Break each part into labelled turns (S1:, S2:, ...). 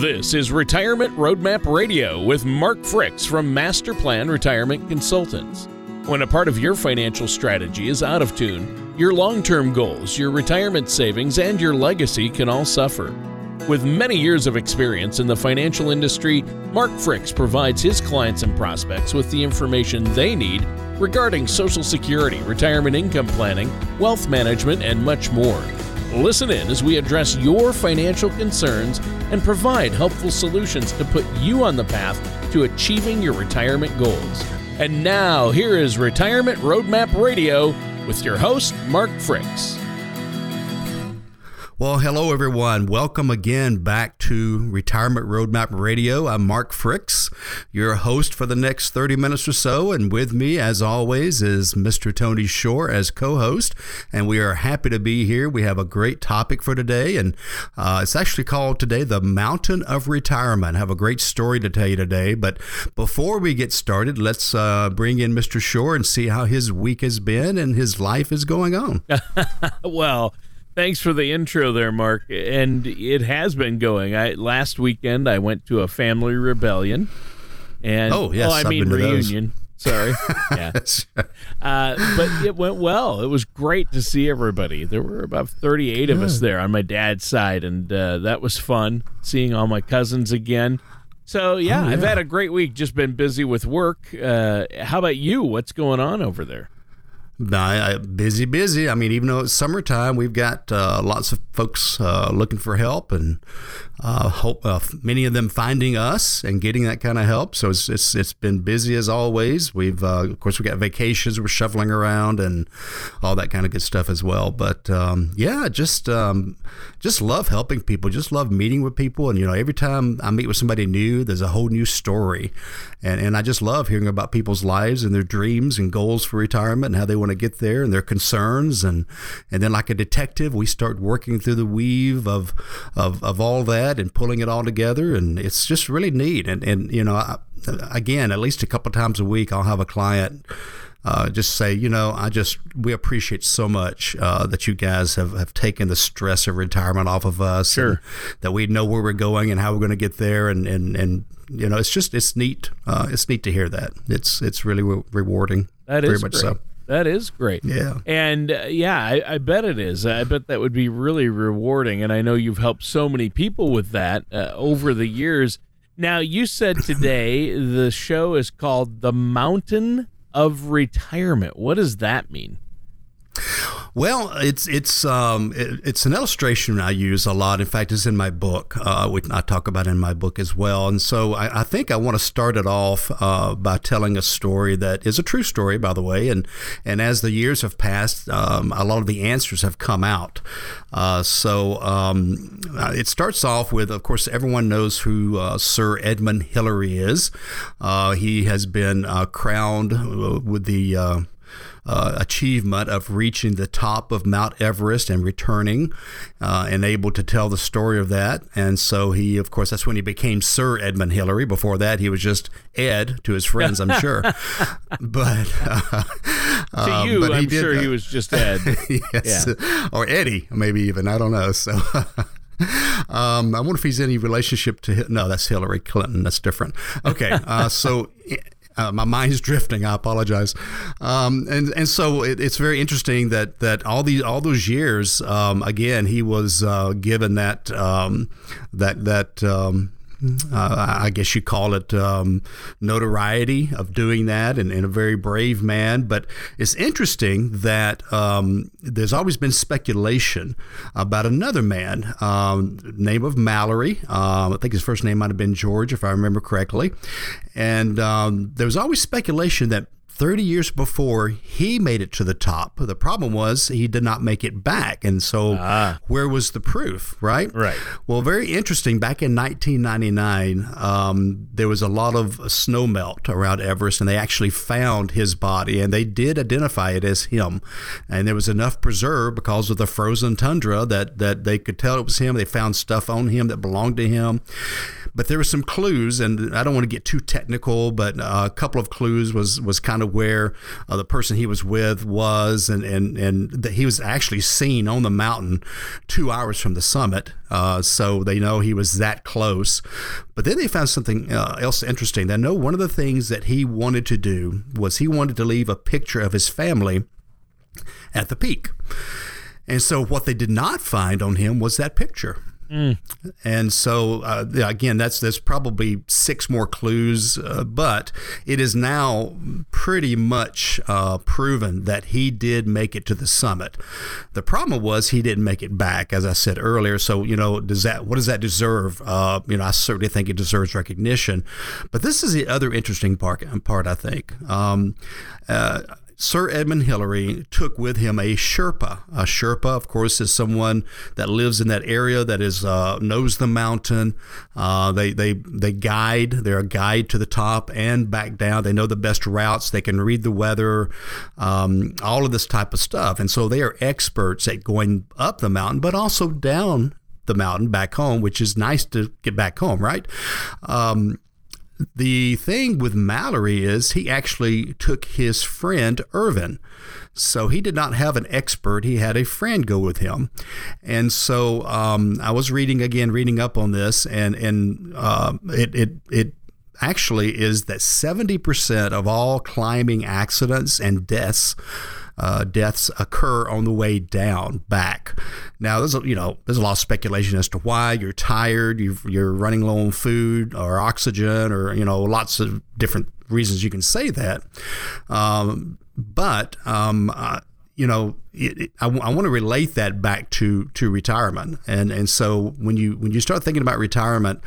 S1: This is Retirement Roadmap Radio with Mark Fricks from Master Plan Retirement Consultants. When a part of your financial strategy is out of tune, your long term goals, your retirement savings, and your legacy can all suffer. With many years of experience in the financial industry, Mark Fricks provides his clients and prospects with the information they need regarding Social Security, retirement income planning, wealth management, and much more. Listen in as we address your financial concerns and provide helpful solutions to put you on the path to achieving your retirement goals. And now, here is Retirement Roadmap Radio with your host, Mark Fricks.
S2: Well, hello everyone. Welcome again back to Retirement Roadmap Radio. I'm Mark Fricks, your host for the next 30 minutes or so. And with me, as always, is Mr. Tony Shore as co host. And we are happy to be here. We have a great topic for today. And uh, it's actually called today The Mountain of Retirement. I have a great story to tell you today. But before we get started, let's uh, bring in Mr. Shore and see how his week has been and his life is going on.
S1: well, Thanks for the intro there, Mark. And it has been going. I last weekend I went to a family rebellion, and
S2: oh yes,
S1: oh, I
S2: I've
S1: mean reunion. Sorry, yeah, uh, but it went well. It was great to see everybody. There were about thirty-eight of us there on my dad's side, and uh, that was fun seeing all my cousins again. So yeah, oh, yeah, I've had a great week. Just been busy with work. Uh, how about you? What's going on over there?
S2: I, busy, busy. I mean, even though it's summertime, we've got uh, lots of folks uh, looking for help, and uh, hope uh, many of them finding us and getting that kind of help. So it's it's, it's been busy as always. We've uh, of course we got vacations, we're shuffling around, and all that kind of good stuff as well. But um, yeah, just um, just love helping people. Just love meeting with people, and you know, every time I meet with somebody new, there's a whole new story, and and I just love hearing about people's lives and their dreams and goals for retirement and how they want to get there and their concerns and and then like a detective, we start working through the weave of of, of all that and pulling it all together, and it's just really neat. And and you know, I, again, at least a couple times a week, I'll have a client. Uh, just say, you know, I just we appreciate so much uh, that you guys have, have taken the stress of retirement off of us.
S1: Sure.
S2: That we know where we're going and how we're going to get there, and and and you know, it's just it's neat. Uh, it's neat to hear that. It's it's really re- rewarding.
S1: That is very much great. so. That is great.
S2: Yeah.
S1: And uh, yeah, I, I, bet it is. I bet that would be really rewarding. And I know you've helped so many people with that uh, over the years. Now, you said today the show is called The Mountain of Retirement. What does that mean?
S2: Well, it's it's um, it, it's an illustration I use a lot. In fact, it's in my book. Uh, which I talk about in my book as well. And so I, I think I want to start it off uh, by telling a story that is a true story, by the way. And and as the years have passed, um, a lot of the answers have come out. Uh, so um, it starts off with, of course, everyone knows who uh, Sir Edmund Hillary is. Uh, he has been uh, crowned with the uh, achievement of reaching the top of Mount Everest and returning, uh, and able to tell the story of that. And so he, of course, that's when he became Sir Edmund Hillary. Before that, he was just Ed to his friends, I'm sure. but uh,
S1: to um, you, but I'm did, sure he was just Ed.
S2: yes, yeah. or Eddie, maybe even. I don't know. So. Um, I wonder if he's any relationship to no, that's Hillary Clinton. That's different. Okay, uh, so uh, my mind's drifting. I apologize. Um, and and so it, it's very interesting that that all these all those years, um, again, he was uh, given that um, that that um, uh, I guess you call it um, notoriety of doing that, and, and, a very brave man. But it's interesting that um, there's always been speculation about another man, um, name of Mallory. Um, I think his first name might have been George, if I remember correctly. And um, there was always speculation that 30 years before he made it to the top. The problem was he did not make it back. And so, ah. where was the proof, right?
S1: Right.
S2: Well, very interesting. Back in 1999, um, there was a lot of snow melt around Everest, and they actually found his body, and they did identify it as him. And there was enough preserve because of the frozen tundra that, that they could tell it was him. They found stuff on him that belonged to him. but there were some clues, and I don't want to get too technical, but uh, a couple of clues was was kind of where uh, the person he was with was, and and and that he was actually seen on the mountain two hours from the summit. Uh, so they know he was that close. But then they found something uh, else interesting. They know one of the things that he wanted to do was he wanted to leave a picture of his family at the peak. And so what they did not find on him was that picture. Mm. And so, uh, again, that's there's probably six more clues, uh, but it is now pretty much uh, proven that he did make it to the summit. The problem was he didn't make it back, as I said earlier. So, you know, does that what does that deserve? Uh, you know, I certainly think it deserves recognition. But this is the other interesting part. Part I think. Um, uh, Sir Edmund Hillary took with him a Sherpa. A Sherpa, of course, is someone that lives in that area that is uh, knows the mountain. Uh, they they they guide. They're a guide to the top and back down. They know the best routes. They can read the weather, um, all of this type of stuff. And so they are experts at going up the mountain, but also down the mountain back home, which is nice to get back home, right? Um, the thing with Mallory is he actually took his friend Irvine. So he did not have an expert. He had a friend go with him. And so um, I was reading again, reading up on this, and, and uh, it, it, it actually is that 70% of all climbing accidents and deaths uh, deaths occur on the way down back. Now, there's a, you know there's a lot of speculation as to why you're tired, you are running low on food or oxygen, or you know lots of different reasons you can say that. Um, but um, uh, you know, it, it, I, I want to relate that back to to retirement, and and so when you when you start thinking about retirement,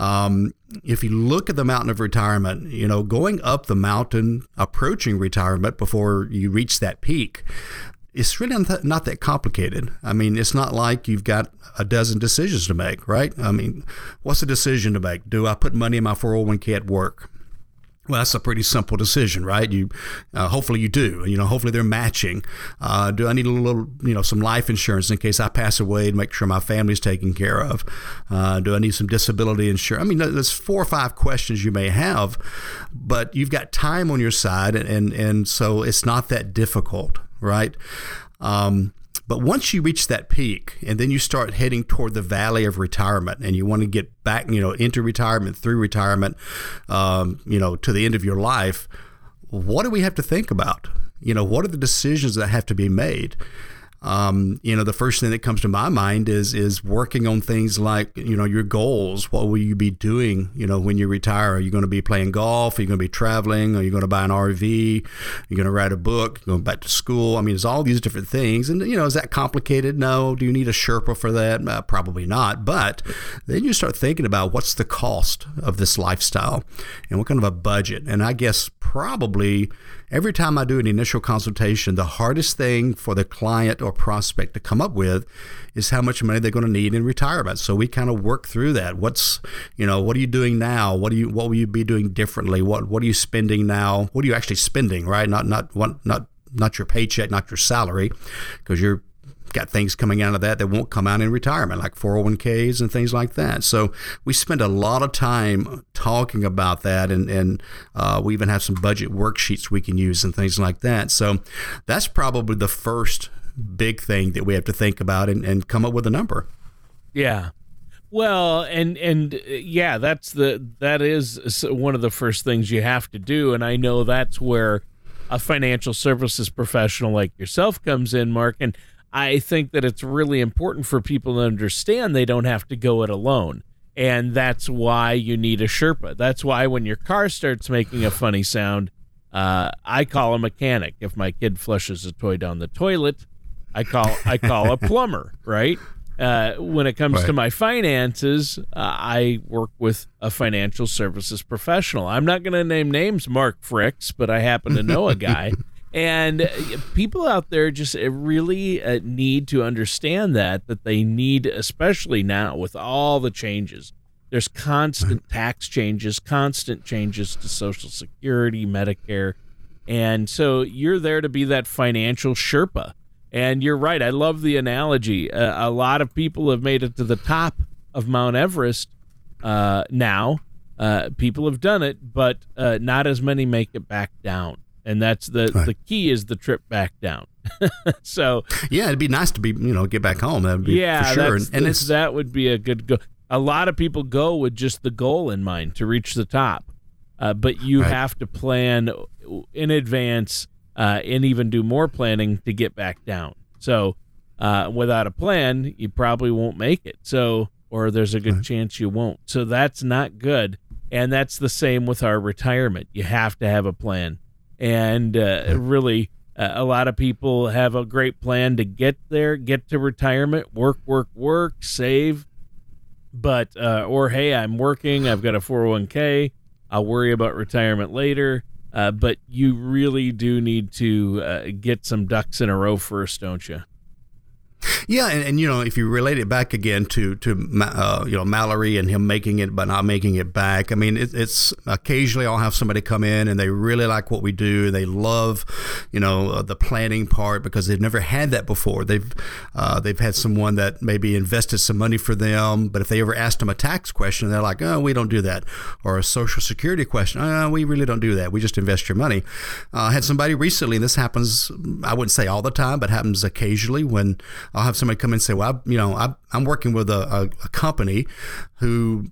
S2: um, if you look at the mountain of retirement, you know, going up the mountain, approaching retirement before you reach that peak, it's really not that complicated. I mean, it's not like you've got a dozen decisions to make, right? I mean, what's the decision to make? Do I put money in my 401k at work? Well, that's a pretty simple decision, right? You, uh, hopefully, you do. You know, hopefully they're matching. Uh, do I need a little, you know, some life insurance in case I pass away to make sure my family's taken care of? Uh, do I need some disability insurance? I mean, there's four or five questions you may have, but you've got time on your side, and and, and so it's not that difficult, right? Um, but once you reach that peak and then you start heading toward the valley of retirement and you want to get back, you know, into retirement, through retirement, um, you know, to the end of your life, what do we have to think about? You know, what are the decisions that have to be made? Um, you know, the first thing that comes to my mind is is working on things like you know your goals. What will you be doing? You know, when you retire, are you going to be playing golf? Are you going to be traveling? Are you going to buy an RV? Are you going to write a book? Going back to school? I mean, there's all these different things, and you know, is that complicated? No. Do you need a Sherpa for that? Uh, probably not. But then you start thinking about what's the cost of this lifestyle, and what kind of a budget. And I guess probably every time I do an initial consultation, the hardest thing for the client or prospect to come up with is how much money they're going to need in retirement. So we kind of work through that. What's, you know, what are you doing now? What do you what will you be doing differently? What what are you spending now? What are you actually spending, right? Not not what not not your paycheck, not your salary, because you're got things coming out of that that won't come out in retirement, like 401ks and things like that. So we spend a lot of time talking about that, and, and uh, we even have some budget worksheets we can use and things like that. So that's probably the first big thing that we have to think about and, and come up with a number.
S1: Yeah. Well, and and uh, yeah, that's the that is one of the first things you have to do, and I know that's where a financial services professional like yourself comes in, Mark. And I think that it's really important for people to understand they don't have to go it alone. And that's why you need a Sherpa. That's why when your car starts making a funny sound, uh, I call a mechanic. If my kid flushes a toy down the toilet, I call I call a plumber. Right. Uh, when it comes right. to my finances, uh, I work with a financial services professional. I'm not going to name names, Mark Fricks, but I happen to know a guy and uh, people out there just uh, really uh, need to understand that that they need especially now with all the changes. There's constant tax changes constant changes to social security medicare. And so you're there to be that financial sherpa. And you're right i love the analogy. Uh, a lot of people have made it to the top of mount everest uh, now. Uh, people have done it, but uh, not as many make it back down, and that's the right. the key is the trip back down. so
S2: yeah, it'd be nice to be you know get back home. That'd be
S1: yeah,
S2: for sure.
S1: and, and it's, that would be a good go. A lot of people go with just the goal in mind to reach the top, uh, but you right. have to plan in advance uh, and even do more planning to get back down. So uh, without a plan, you probably won't make it. So or there's a good right. chance you won't. So that's not good. And that's the same with our retirement. You have to have a plan. And uh, really, uh, a lot of people have a great plan to get there, get to retirement, work, work, work, save. But, uh, or hey, I'm working, I've got a 401k, I'll worry about retirement later. Uh, but you really do need to uh, get some ducks in a row first, don't you?
S2: Yeah, and, and, you know, if you relate it back again to to uh, you know Mallory and him making it but not making it back, I mean, it, it's occasionally I'll have somebody come in and they really like what we do. and They love, you know, uh, the planning part because they've never had that before. They've uh, they've had someone that maybe invested some money for them, but if they ever asked them a tax question, they're like, oh, we don't do that, or a social security question, oh, we really don't do that. We just invest your money. Uh, I had somebody recently, and this happens, I wouldn't say all the time, but happens occasionally when I'll have somebody come in and say, "Well, I, you know, I, am working with a, a, a, company who,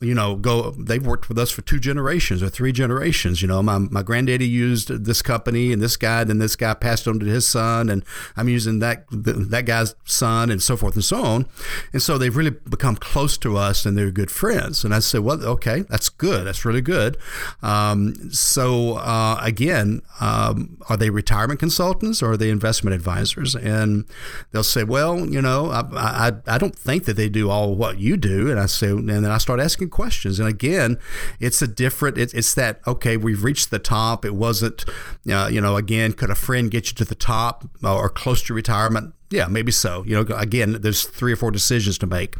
S2: you know, go. They've worked with us for two generations or three generations. You know, my my granddaddy used this company, and this guy, then this guy passed on to his son, and I'm using that that guy's son, and so forth and so on. And so they've really become close to us, and they're good friends. And I said, "Well, okay, that's good. That's really good." Um, so uh, again, um, are they retirement consultants or are they investment advisors? And they'll say, well, you know, I, I, I don't think that they do all what you do. And I say, and then I start asking questions. And again, it's a different, it, it's that, okay, we've reached the top. It wasn't, uh, you know, again, could a friend get you to the top or close to retirement? Yeah, maybe so. You know, again, there's three or four decisions to make.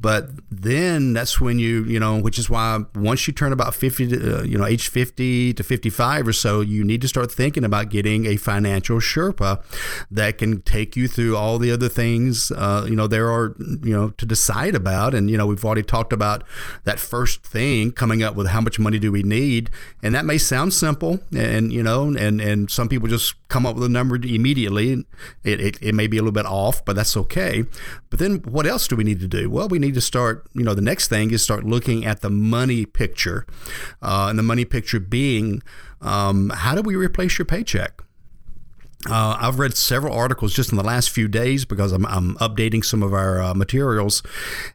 S2: But then that's when you, you know, which is why once you turn about 50, to, uh, you know, age 50 to 55 or so, you need to start thinking about getting a financial Sherpa that can take you through all the other things, uh, you know, there are, you know, to decide about. And, you know, we've already talked about that first thing coming up with how much money do we need. And that may sound simple and, you know, and, and some people just come up with a number immediately. It, it, it may be a little bit off, but that's okay. But then what else do we need to do? Well, we need need to start, you know, the next thing is start looking at the money picture. Uh, and the money picture being um, how do we replace your paycheck? Uh, I've read several articles just in the last few days because I'm, I'm updating some of our uh, materials,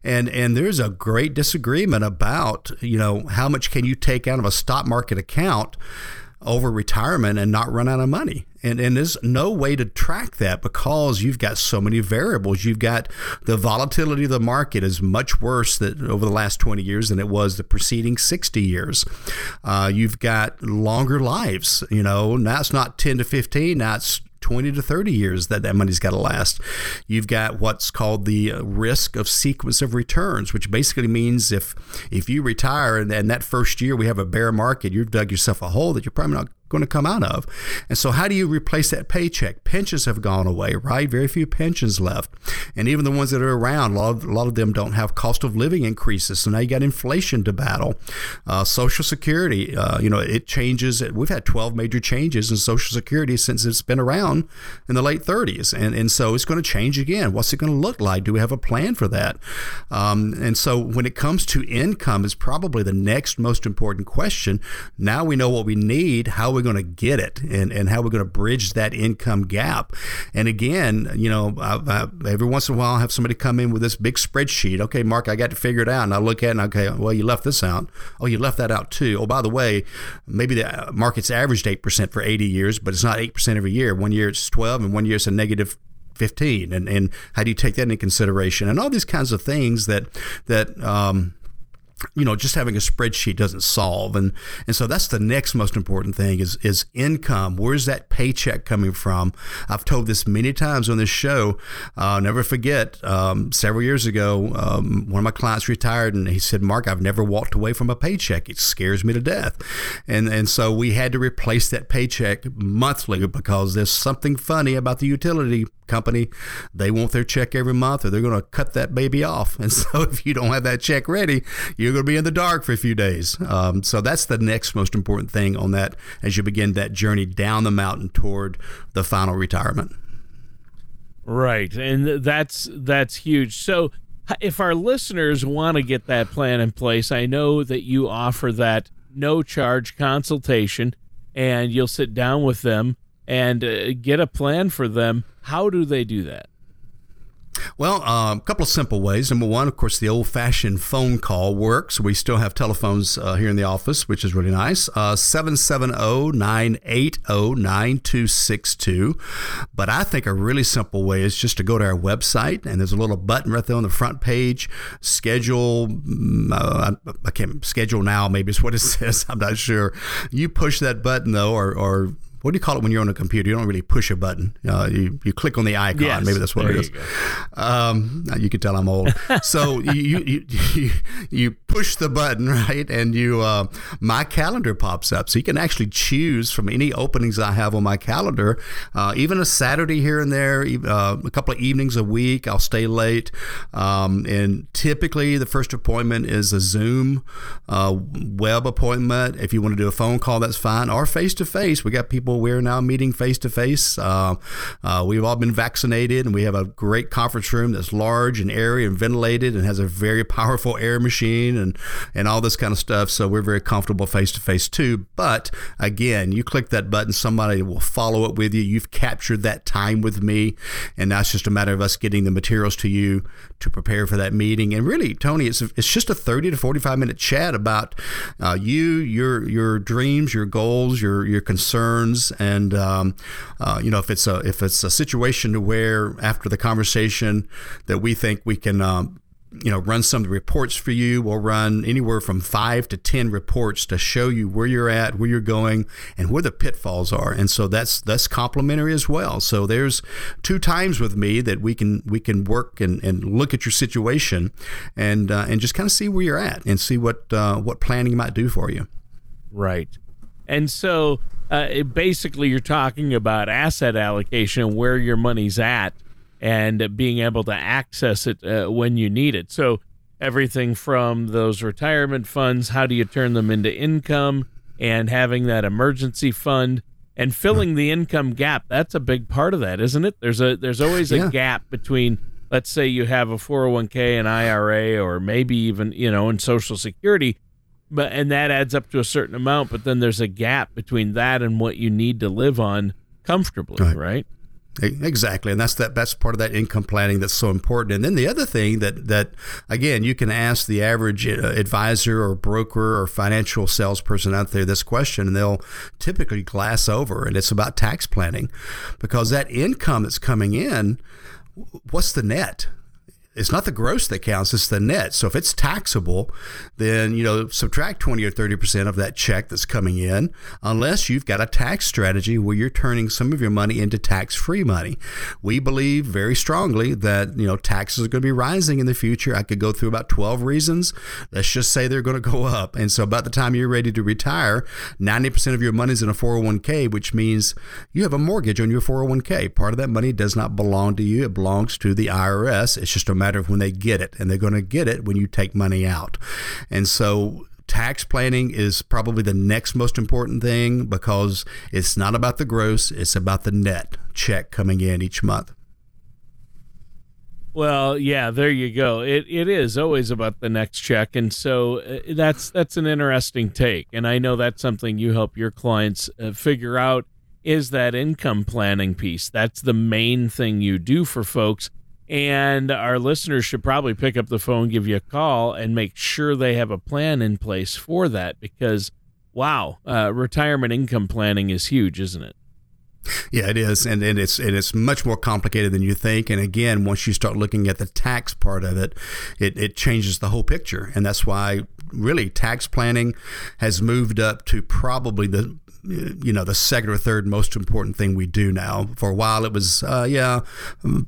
S2: and and there's a great disagreement about you know how much can you take out of a stock market account over retirement and not run out of money. And, and there's no way to track that because you've got so many variables. You've got the volatility of the market is much worse that over the last 20 years than it was the preceding 60 years. Uh, you've got longer lives. You know, now it's not 10 to 15, now it's 20 to 30 years that that money's got to last. You've got what's called the uh, risk of sequence of returns, which basically means if if you retire and, and that first year we have a bear market, you've dug yourself a hole that you're probably not going to come out of. And so, how do you replace that paycheck? Pensions have gone away, right? Very few pensions left. And even the ones that are around, a lot of, a lot of them don't have cost of living increases. So now you got inflation to battle. Uh, Social Security, uh, you know, it changes. We've had 12 major changes in Social Security since it's been around in the late 30s. And, and so it's going to change again. What's it going to look like? Do we have a plan for that? Um, and so when it comes to income, is probably the next most important question. Now we know what we need. How are we going to get it and, and how we're going to bridge that income gap. And again, you know, I, I, every once in a while, I have somebody come in with this big spreadsheet. Okay, Mark, I got to figure it out. And I look at it and okay, well, you left this out. Oh, you left that out too. Oh, by the way, maybe the market's averaged 8% for 80 years, but it's not 8% every year. One year it's 12 and one year it's a negative 15 and, and how do you take that into consideration and all these kinds of things that that um, you know just having a spreadsheet doesn't solve. And and so that's the next most important thing is is income. Where's that paycheck coming from? I've told this many times on this show. Uh, never forget um, several years ago um, one of my clients retired and he said mark i've never walked away from a paycheck. It scares me to death. And and so we had to replace that paycheck monthly because there's something funny about the utility company, they want their check every month or they're going to cut that baby off. And so if you don't have that check ready, you're going to be in the dark for a few days. Um, so that's the next most important thing on that as you begin that journey down the mountain toward the final retirement.
S1: Right. And that's that's huge. So if our listeners want to get that plan in place, I know that you offer that no charge consultation and you'll sit down with them and uh, get a plan for them. How do they do that?
S2: Well, um, a couple of simple ways. Number one, of course, the old fashioned phone call works. We still have telephones uh, here in the office, which is really nice. Uh, 770 980 9262. But I think a really simple way is just to go to our website, and there's a little button right there on the front page schedule. Mm, uh, I can't schedule now, maybe is what it says. I'm not sure. You push that button, though, or, or what do you call it when you're on a computer? You don't really push a button. Uh, you you click on the icon.
S1: Yes,
S2: Maybe that's what it is. You, um, you can tell I'm old. so you, you, you you push the button right, and you uh, my calendar pops up. So you can actually choose from any openings I have on my calendar. Uh, even a Saturday here and there, uh, a couple of evenings a week. I'll stay late, um, and typically the first appointment is a Zoom uh, web appointment. If you want to do a phone call, that's fine, or face to face. We got people we're now meeting face to face. We've all been vaccinated, and we have a great conference room that's large and airy and ventilated and has a very powerful air machine and, and all this kind of stuff. So we're very comfortable face to face too. But again, you click that button, somebody will follow up with you. You've captured that time with me, and now it's just a matter of us getting the materials to you to prepare for that meeting. And really, Tony, it's it's just a 30 to 45 minute chat about uh, you, your your dreams, your goals, your your concerns and um, uh, you know if it's a if it's a situation where after the conversation that we think we can um, you know run some reports for you. We'll run anywhere from five to ten reports to show you where you're at where you're going and where the pitfalls are. And so that's that's complimentary as well. So there's two times with me that we can we can work and, and look at your situation and uh, and just kind of see where you're at and see what uh, what planning might do for you.
S1: Right. And so uh, basically you're talking about asset allocation where your money's at and being able to access it uh, when you need it. So everything from those retirement funds, how do you turn them into income and having that emergency fund and filling the income gap. That's a big part of that, isn't it? There's a there's always a yeah. gap between let's say you have a 401k and IRA or maybe even, you know, in social security but and that adds up to a certain amount but then there's a gap between that and what you need to live on comfortably right, right?
S2: Exactly, and that's that. That's part of that income planning that's so important. And then the other thing that that again, you can ask the average uh, advisor or broker or financial salesperson out there this question, and they'll typically glass over. And it's about tax planning, because that income that's coming in, what's the net? It's not the gross that counts, it's the net. So if it's taxable, then, you know, subtract 20 or 30% of that check that's coming in, unless you've got a tax strategy where you're turning some of your money into tax free money. We believe very strongly that, you know, taxes are going to be rising in the future. I could go through about 12 reasons. Let's just say they're going to go up. And so about the time you're ready to retire, 90% of your money is in a 401k, which means you have a mortgage on your 401k. Part of that money does not belong to you, it belongs to the IRS. It's just a matter of when they get it, and they're going to get it when you take money out. And so tax planning is probably the next most important thing because it's not about the gross, it's about the net check coming in each month.
S1: Well, yeah, there you go. It it is always about the next check, and so uh, that's that's an interesting take. And I know that's something you help your clients uh, figure out is that income planning piece. That's the main thing you do for folks. And our listeners should probably pick up the phone, give you a call, and make sure they have a plan in place for that because, wow, uh, retirement income planning is huge, isn't it?
S2: Yeah, it is, and, and it's and it's much more complicated than you think. And again, once you start looking at the tax part of it, it, it changes the whole picture. And that's why really tax planning has moved up to probably the you know the second or third most important thing we do now. For a while, it was uh, yeah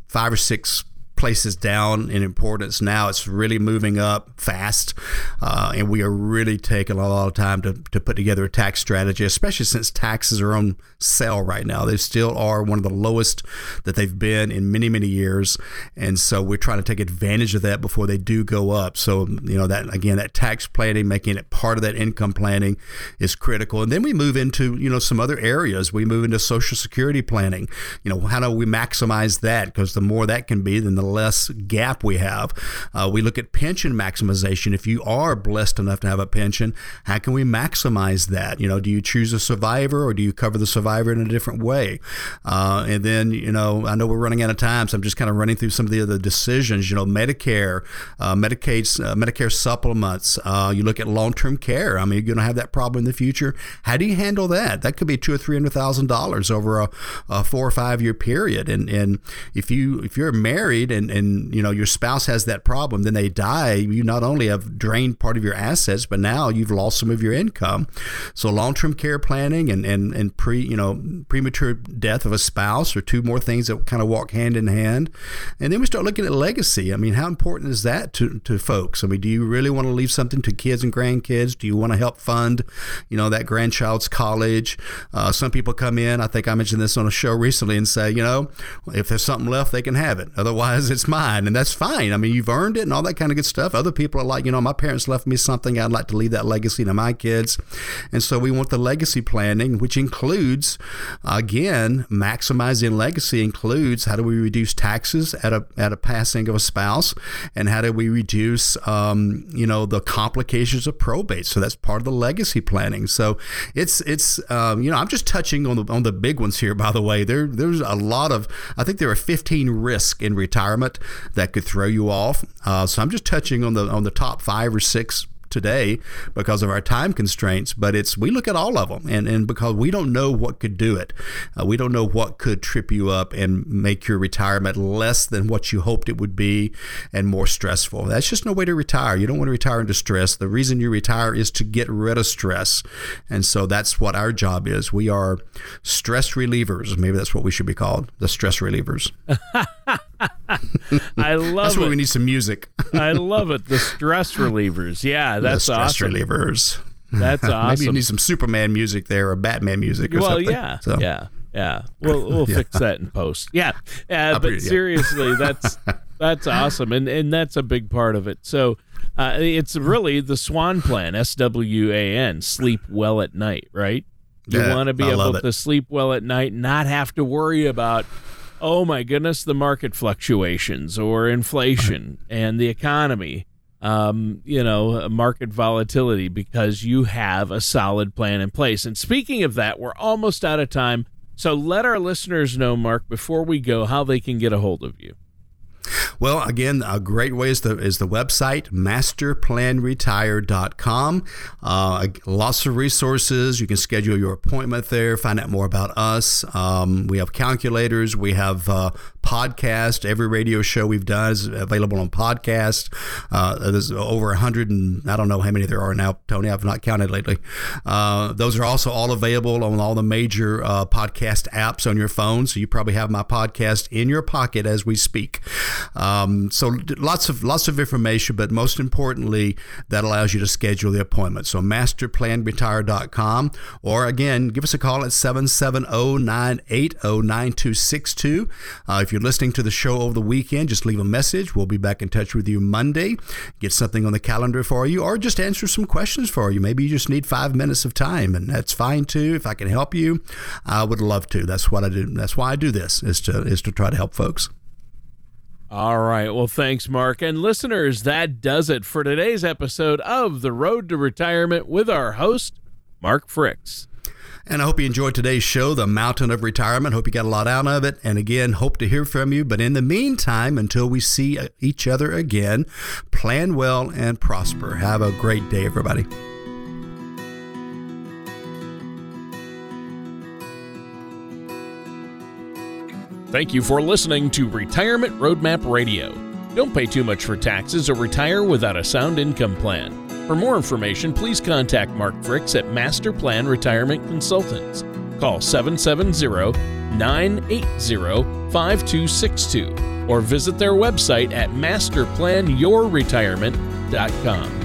S2: five or six places down in importance now. It's really moving up fast, uh, and we are really taking a lot of time to, to put together a tax strategy, especially since taxes are on sale right now. They still are one of the lowest that they've been in many, many years, and so we're trying to take advantage of that before they do go up. So you know that again, that tax planning, making it part of that income planning, is critical. And then we move into you know some other areas. We move into Social Security planning. You know how do we maximize that? Because the more that can be, then the less gap we have. Uh, we look at pension maximization. If you are blessed enough to have a pension, how can we maximize that? You know, do you choose a survivor or do you cover the survivor in a different way? Uh, and then, you know, I know we're running out of time, so I'm just kind of running through some of the other decisions. You know, Medicare, uh, Medicaid, uh, Medicare supplements. Uh, you look at long-term care. I mean, you're going to have that problem in the future. How do you handle that? That could be two or three hundred thousand dollars over a, a four or five year period. And and if you if you're married and, and you know your spouse has that problem, then they die, you not only have drained part of your assets, but now you've lost some of your income. So long-term care planning and, and, and pre you know premature death of a spouse are two more things that kind of walk hand in hand. And then we start looking at legacy. I mean, how important is that to, to folks? I mean, do you really want to leave something to kids and grandkids? Do you want to help fund, you know, that grandchild's college? Uh, some people come in. I think I mentioned this on a show recently and say, you know, if there's something left, they can have it. Otherwise, it's mine, and that's fine. I mean, you've earned it and all that kind of good stuff. Other people are like, you know, my parents left me something. I'd like to leave that legacy to my kids, and so we want the legacy planning, which includes, again, maximizing legacy includes how do we reduce taxes at a at a passing of a spouse, and how do we reduce, um, you know, the complications of probate. So that's part of the legacy planning. So it's it's um, you know, I'm just touching on the on the big ones here. By the way, there there's a lot of I think there are 15 risks in retirement that could throw you off. Uh, so I'm just touching on the on the top five or six today because of our time constraints, but it's we look at all of them, and and because we don't know what could do it, uh, we don't know what could trip you up and make your retirement less than what you hoped it would be and more stressful. That's just no way to retire. You don't want to retire into stress. The reason you retire is to get rid of stress, and so that's what our job is. We are stress relievers. Maybe that's what we should be called, the stress relievers.
S1: I love
S2: That's
S1: it.
S2: where we need some music.
S1: I love it. The stress relievers. Yeah, that's
S2: the stress
S1: awesome.
S2: relievers.
S1: That's awesome.
S2: Maybe you need some Superman music there or Batman music or
S1: well,
S2: something.
S1: yeah,
S2: So,
S1: yeah, yeah. We'll we'll
S2: Yeah.
S1: fix that in post. Yeah, uh, but
S2: agree, yeah.
S1: seriously, that's that's awesome, and and that's a big part of it. So. Uh, it's really the SWAN plan, S W A N, sleep well at night, right? You
S2: Yeah,
S1: want to be able
S2: it.
S1: to sleep well at night, not have to worry about, oh my goodness, the market fluctuations or inflation and the economy, um, you know, market volatility, because you have a solid plan in place. And speaking of that, we're almost out of time. So let our listeners know, Mark, before we go, how they can get a hold of you.
S2: Well, again, a great way is the is the website masterplanretire.com. Uh, lots of resources. You can schedule your appointment there. Find out more about us. Um, we have calculators. We have uh, podcast. Every radio show we've done is available on podcast. Uh, there's over a hundred and I don't know how many there are now, Tony. I've not counted lately. Uh, those are also all available on all the major uh, podcast apps on your phone. So you probably have my podcast in your pocket as we speak. Um, so lots of lots of information, but most importantly, that allows you to schedule the appointment. So masterplanretire.com, or again, give us a call at 770-980-9262. Uh, if you're listening to the show over the weekend, just leave a message. We'll be back in touch with you Monday. Get something on the calendar for you, or just answer some questions for you. Maybe you just need five minutes of time, and that's fine too. If I can help you, I would love to. That's what I do. That's why I do this is to is to try to help folks.
S1: All right. Well, thanks, Mark. And listeners, that does it for today's episode of The Road to Retirement with our host, Mark Fricks.
S2: And I hope you enjoyed today's show, The Mountain of Retirement. Hope you got a lot out of it. And again, hope to hear from you. But in the meantime, until we see uh, each other again, plan well and prosper. Have a great day, everybody.
S1: Thank you for listening to Retirement Roadmap Radio. Don't pay too much for taxes or retire without a sound income plan. For more information, please contact Mark Fricks at Master Plan Retirement Consultants. Call 770 980 5262 or visit their website at masterplanyourretirement.com.